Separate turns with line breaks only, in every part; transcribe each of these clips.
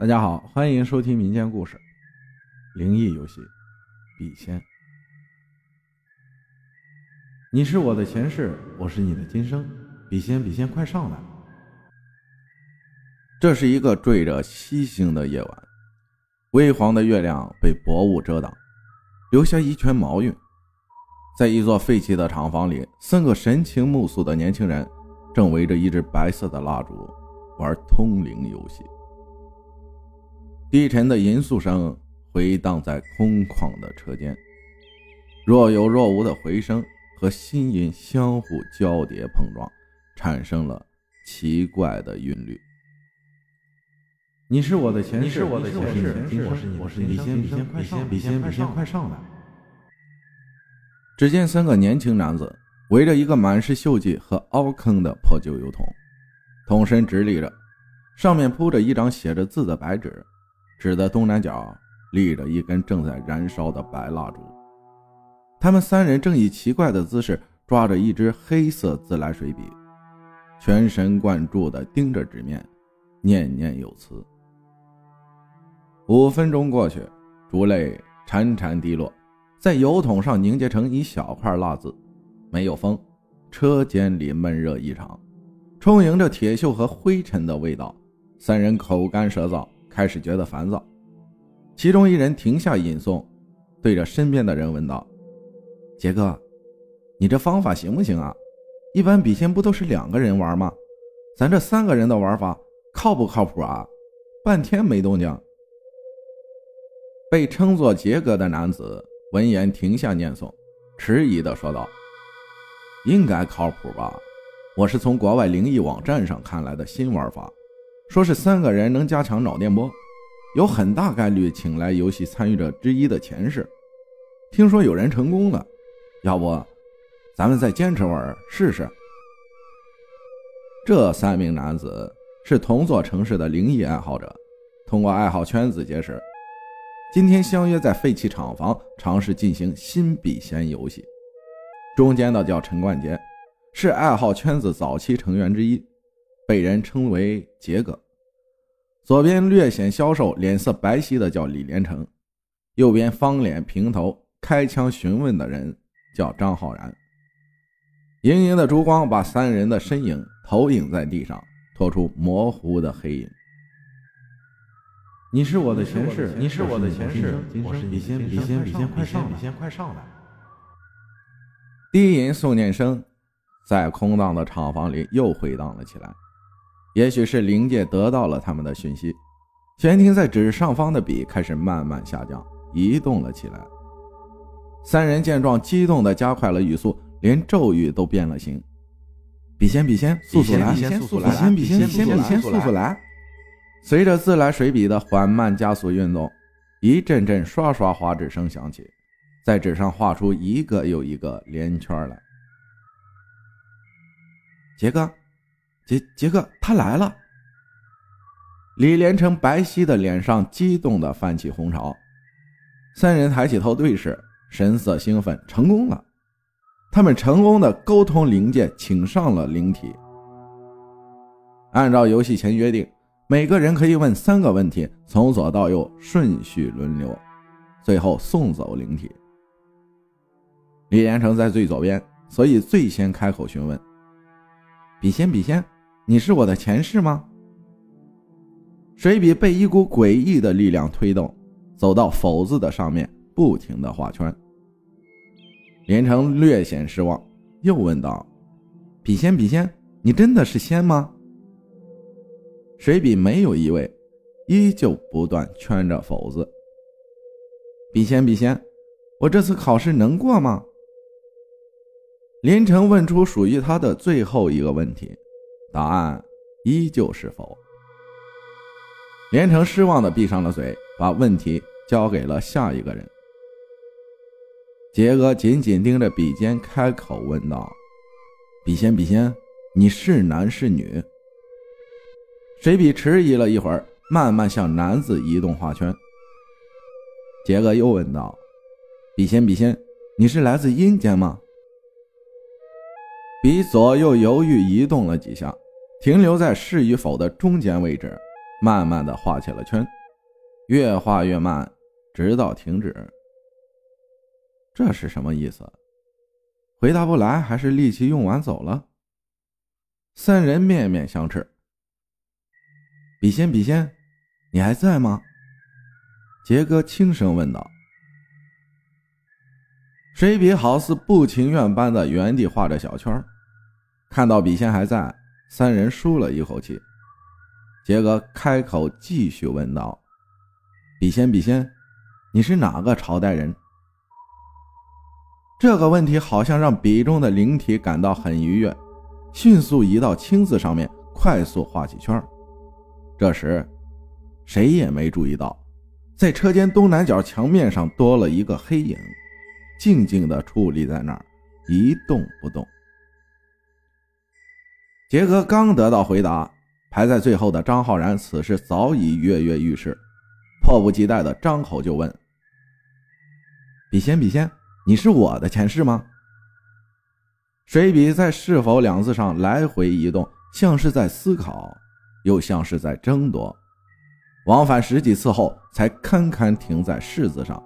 大家好，欢迎收听民间故事《灵异游戏》。笔仙，你是我的前世，我是你的今生。笔仙，笔仙，快上来！这是一个缀着七星的夜晚，微黄的月亮被薄雾遮挡，留下一圈毛晕。在一座废弃的厂房里，三个神情木肃的年轻人正围着一支白色的蜡烛玩通灵游戏。低沉的吟诵声回荡在空旷的车间，若有若无的回声和心音相互交叠碰撞，产生了奇怪的韵律。你是我的前世，你是我的前世，我是你，我是你，笔仙，笔仙，快上，笔仙，笔仙，快上来！只见三个年轻男子围着一个满是锈迹和凹坑的破旧油桶，桶身直立着，上面铺着一张写着字的白纸，纸的东南角立着一根正在燃烧的白蜡烛。他们三人正以奇怪的姿势抓着一支黑色自来水笔，全神贯注地盯着纸面，念念有词。五分钟过去，烛泪潺潺滴落。在油桶上凝结成一小块蜡渍，没有风，车间里闷热异常，充盈着铁锈和灰尘的味道。三人口干舌燥，开始觉得烦躁。其中一人停下吟诵，对着身边的人问道：“杰哥，你这方法行不行啊？一般笔仙不都是两个人玩吗？咱这三个人的玩法靠不靠谱啊？半天没动静。”被称作杰哥的男子。闻言，停下念诵，迟疑地说道：“应该靠谱吧？我是从国外灵异网站上看来的新玩法，说是三个人能加强脑电波，有很大概率请来游戏参与者之一的前世。听说有人成功了，要不咱们再坚持会儿试试？”这三名男子是同座城市的灵异爱好者，通过爱好圈子结识。今天相约在废弃厂房尝试进行新笔仙游戏，中间的叫陈冠杰，是爱好圈子早期成员之一，被人称为杰哥。左边略显消瘦、脸色白皙的叫李连成，右边方脸平头、开枪询问的人叫张浩然。莹莹的烛光把三人的身影投影在地上，拖出模糊的黑影。你是我的前世，你是我的前世，我是笔仙，笔仙，笔仙，快上，笔仙，快上来！低吟诵念声在空荡的厂房里又回荡了起来。也许是灵界得到了他们的讯息，悬停在纸上方的笔开始慢慢下降，移动了起来。三人见状，激动地加快了语速，连咒语都变了形。笔仙，笔仙，速速来！笔仙，速速来！笔仙，笔仙，笔仙，速速来！随着自来水笔的缓慢加速运动，一阵阵刷刷划纸声响起，在纸上画出一个又一个连圈来。杰哥，杰杰克，他来了！李连成白皙的脸上激动的泛起红潮，三人抬起头对视，神色兴奋，成功了！他们成功的沟通灵界，请上了灵体。按照游戏前约定。每个人可以问三个问题，从左到右顺序轮流，最后送走灵体。李连成在最左边，所以最先开口询问：“笔仙，笔仙，你是我的前世吗？”水笔被一股诡异的力量推动，走到“否”字的上面，不停的画圈。连城略显失望，又问道：“笔仙，笔仙，你真的是仙吗？”水笔没有移位，依旧不断圈着“否”字。笔仙，笔仙，我这次考试能过吗？林成问出属于他的最后一个问题，答案依旧是“否”。连城失望的闭上了嘴，把问题交给了下一个人。杰哥紧紧盯着笔尖，开口问道：“笔仙，笔仙，你是男是女？”水笔迟疑了一会儿，慢慢向男子移动画圈。杰哥又问道：“笔仙，笔仙，你是来自阴间吗？”笔左右犹豫移动了几下，停留在是与否的中间位置，慢慢的画起了圈，越画越慢，直到停止。这是什么意思？回答不来，还是力气用完走了？三人面面相斥。笔仙，笔仙，你还在吗？杰哥轻声问道。水笔好似不情愿般的原地画着小圈看到笔仙还在，三人舒了一口气。杰哥开口继续问道：“笔仙，笔仙，你是哪个朝代人？”这个问题好像让笔中的灵体感到很愉悦，迅速移到青字上面，快速画起圈这时，谁也没注意到，在车间东南角墙面上多了一个黑影，静静地矗立在那儿，一动不动。杰哥刚得到回答，排在最后的张浩然此时早已跃跃欲试，迫不及待地张口就问：“笔仙，笔仙。”你是我的前世吗？水笔在“是否”两字上来回移动，像是在思考，又像是在争夺，往返十几次后，才堪堪停在“是”字上。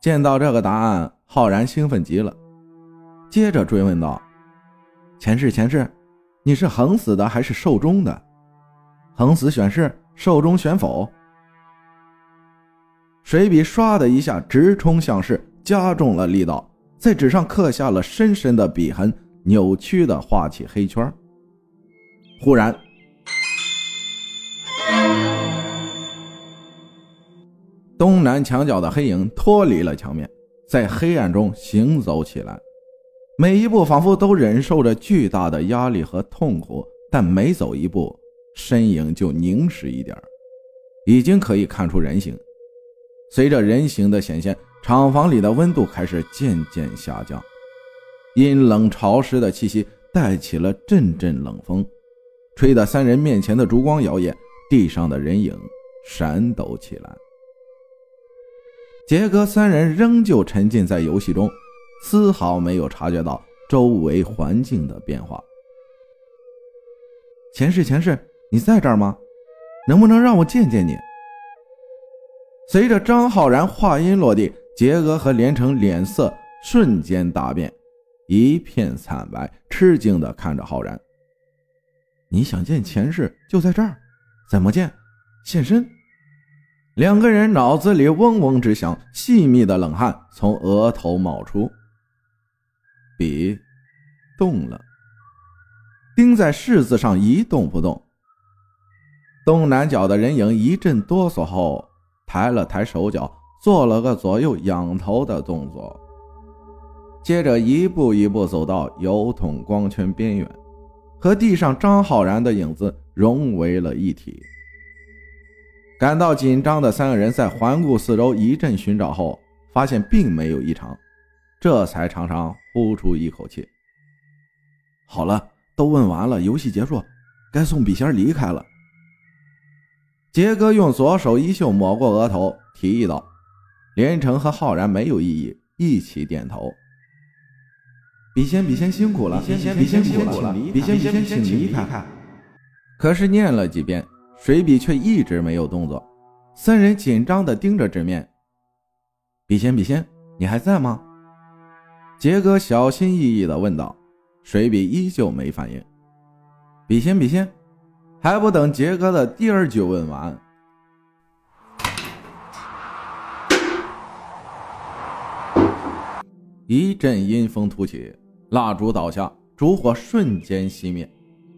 见到这个答案，浩然兴奋极了，接着追问道：“前世，前世，你是横死的还是寿终的？横死选是，寿终选否？”水笔唰的一下直冲向是，加重了力道，在纸上刻下了深深的笔痕，扭曲的画起黑圈。忽然，东南墙角的黑影脱离了墙面，在黑暗中行走起来，每一步仿佛都忍受着巨大的压力和痛苦，但每走一步，身影就凝实一点，已经可以看出人形。随着人形的显现，厂房里的温度开始渐渐下降，阴冷潮湿的气息带起了阵阵冷风，吹得三人面前的烛光摇曳，地上的人影闪抖起来。杰哥三人仍旧沉浸在游戏中，丝毫没有察觉到周围环境的变化。前世，前世，你在这儿吗？能不能让我见见你？随着张浩然话音落地，杰哥和连城脸色瞬间大变，一片惨白，吃惊地看着浩然：“你想见前世，就在这儿，怎么见？现身？”两个人脑子里嗡嗡直响，细密的冷汗从额头冒出。笔动了，钉在“柿”字上一动不动。东南角的人影一阵哆嗦后。抬了抬手脚，做了个左右仰头的动作，接着一步一步走到油桶光圈边缘，和地上张浩然的影子融为了一体。感到紧张的三个人在环顾四周一阵寻找后，发现并没有异常，这才长长呼出一口气。好了，都问完了，游戏结束，该送笔仙离开了。杰哥用左手衣袖抹过额头，提议道：“连城和浩然没有异议，一起点头。笔仙，笔仙辛苦了，笔仙，笔仙辛苦了，笔仙，笔仙请离开。”可是念了几遍，水笔却一直没有动作。三人紧张地盯着纸面。笔仙，笔仙，你还在吗？杰哥小心翼翼地问道。水笔依旧没反应。笔仙，笔仙。还不等杰哥的第二句问完，一阵阴风突起，蜡烛倒下，烛火瞬间熄灭，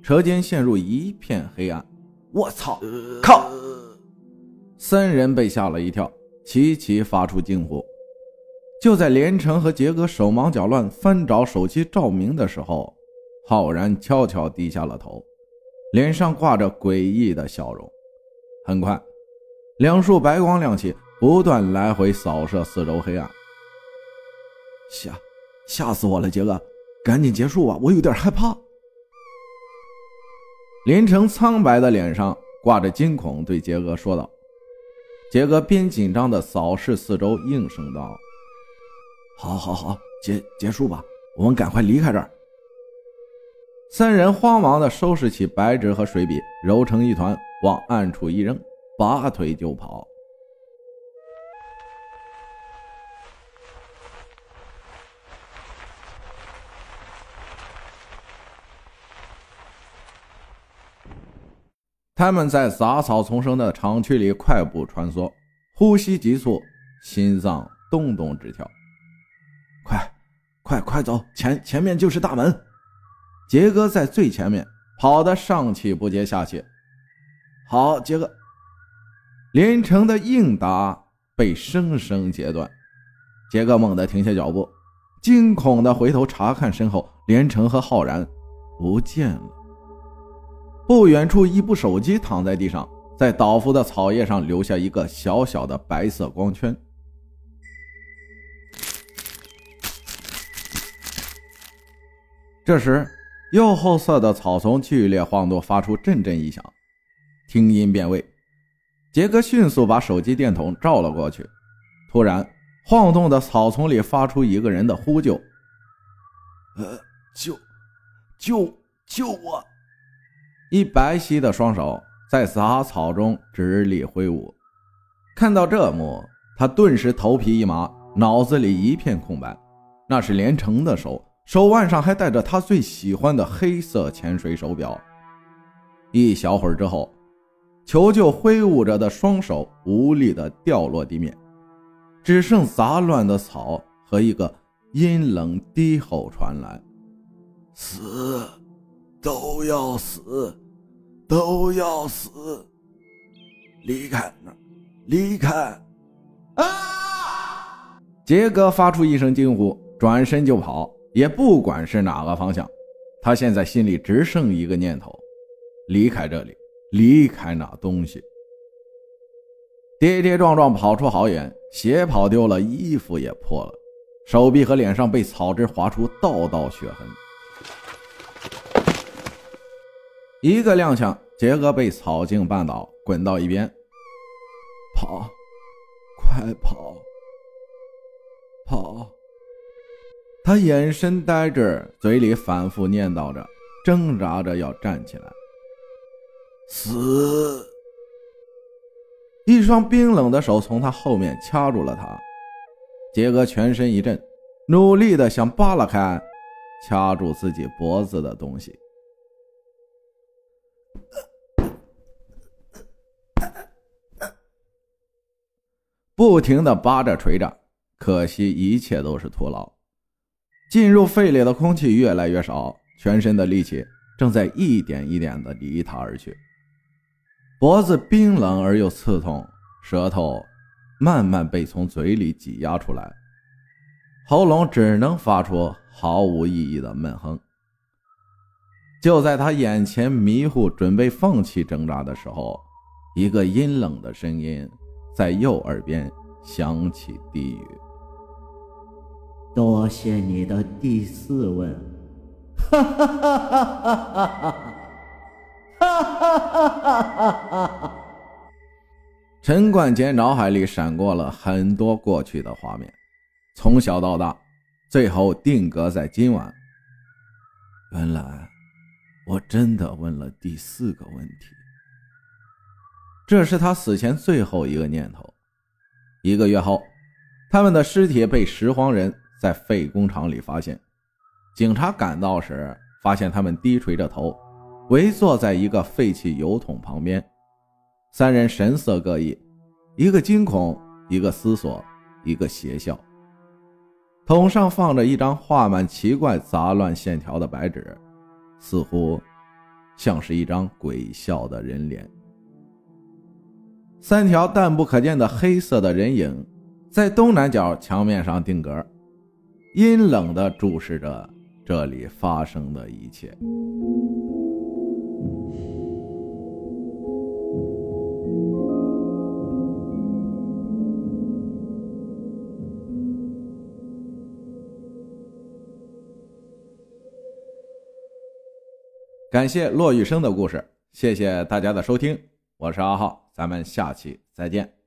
车间陷入一片黑暗。我操！靠！三人被吓了一跳，齐齐发出惊呼。就在连城和杰哥手忙脚乱翻找手机照明的时候，浩然悄悄低下了头。脸上挂着诡异的笑容。很快，两束白光亮起，不断来回扫射四周黑暗。吓，吓死我了！杰哥，赶紧结束吧，我有点害怕。林城苍白的脸上挂着惊恐，对杰哥说道。杰哥边紧张的扫视四周，应声道：“好，好，好，结结束吧，我们赶快离开这儿。”三人慌忙地收拾起白纸和水笔，揉成一团，往暗处一扔，拔腿就跑。他们在杂草丛生的厂区里快步穿梭，呼吸急促，心脏咚咚直跳。快，快走！前前面就是大门。杰哥在最前面，跑得上气不接下气。好，杰哥！连城的应答被生生截断。杰哥猛地停下脚步，惊恐地回头查看身后，连城和浩然不见了。不远处，一部手机躺在地上，在倒伏的草叶上留下一个小小的白色光圈。这时，右后侧的草丛剧烈晃动，发出阵阵异响。听音辨位，杰哥迅速把手机电筒照了过去。突然，晃动的草丛里发出一个人的呼救：“
呃，救，救，救我！”
一白皙的双手在杂草中直立挥舞，看到这幕，他顿时头皮一麻，脑子里一片空白。那是连城的手，手腕上还戴着他最喜欢的黑色潜水手表。一小会儿之后，求救挥舞着的双手无力地掉落地面，只剩杂乱的草和一个阴冷低吼传来：“
死！”都要死，都要死！离开那，离开！
啊！杰哥发出一声惊呼，转身就跑，也不管是哪个方向。他现在心里只剩一个念头：离开这里，离开那东西。跌跌撞撞跑出好远，鞋跑丢了，衣服也破了，手臂和脸上被草枝划出道道血痕。一个踉跄，杰哥被草茎绊倒，滚到一边。
跑，快！跑！
他眼神呆滞，嘴里反复念叨着，挣扎着要站起来。
死！
一双冰冷的手从他后面掐住了他。杰哥全身一震，努力的想扒拉开掐住自己脖子的东西。不停的扒着捶着，可惜一切都是徒劳。进入肺里的空气越来越少，全身的力气正在一点一点的离他而去。脖子冰冷而又刺痛，舌头慢慢被从嘴里挤压出来，喉咙只能发出毫无意义的闷哼。就在他眼前迷糊，准备放弃挣扎的时候，一个阴冷的声音。在右耳边响起低语：“
多谢你的第四问。哈哈哈哈哈哈。
陈冠杰脑海里闪过了很多过去的画面，从小到大，最后定格在今晚。原来我真的问了第四个问题。这是他死前最后一个念头，一个月后，他们的尸体被拾荒人。在废工厂里发现。警察赶到时，发现他们低垂着头，围坐在一个废弃油桶旁边。三人神色各异，一个惊恐，一个思索，一个邪笑。桶上放着一张画满奇怪杂乱线条的白纸，似乎像是一张鬼笑的人脸。三条淡不可见的黑色的人影，在东南角墙面上定格，阴冷地注视着这里发生的一切。感谢骆玉生的故事，谢谢大家的收听，我是阿浩。咱们下期再见。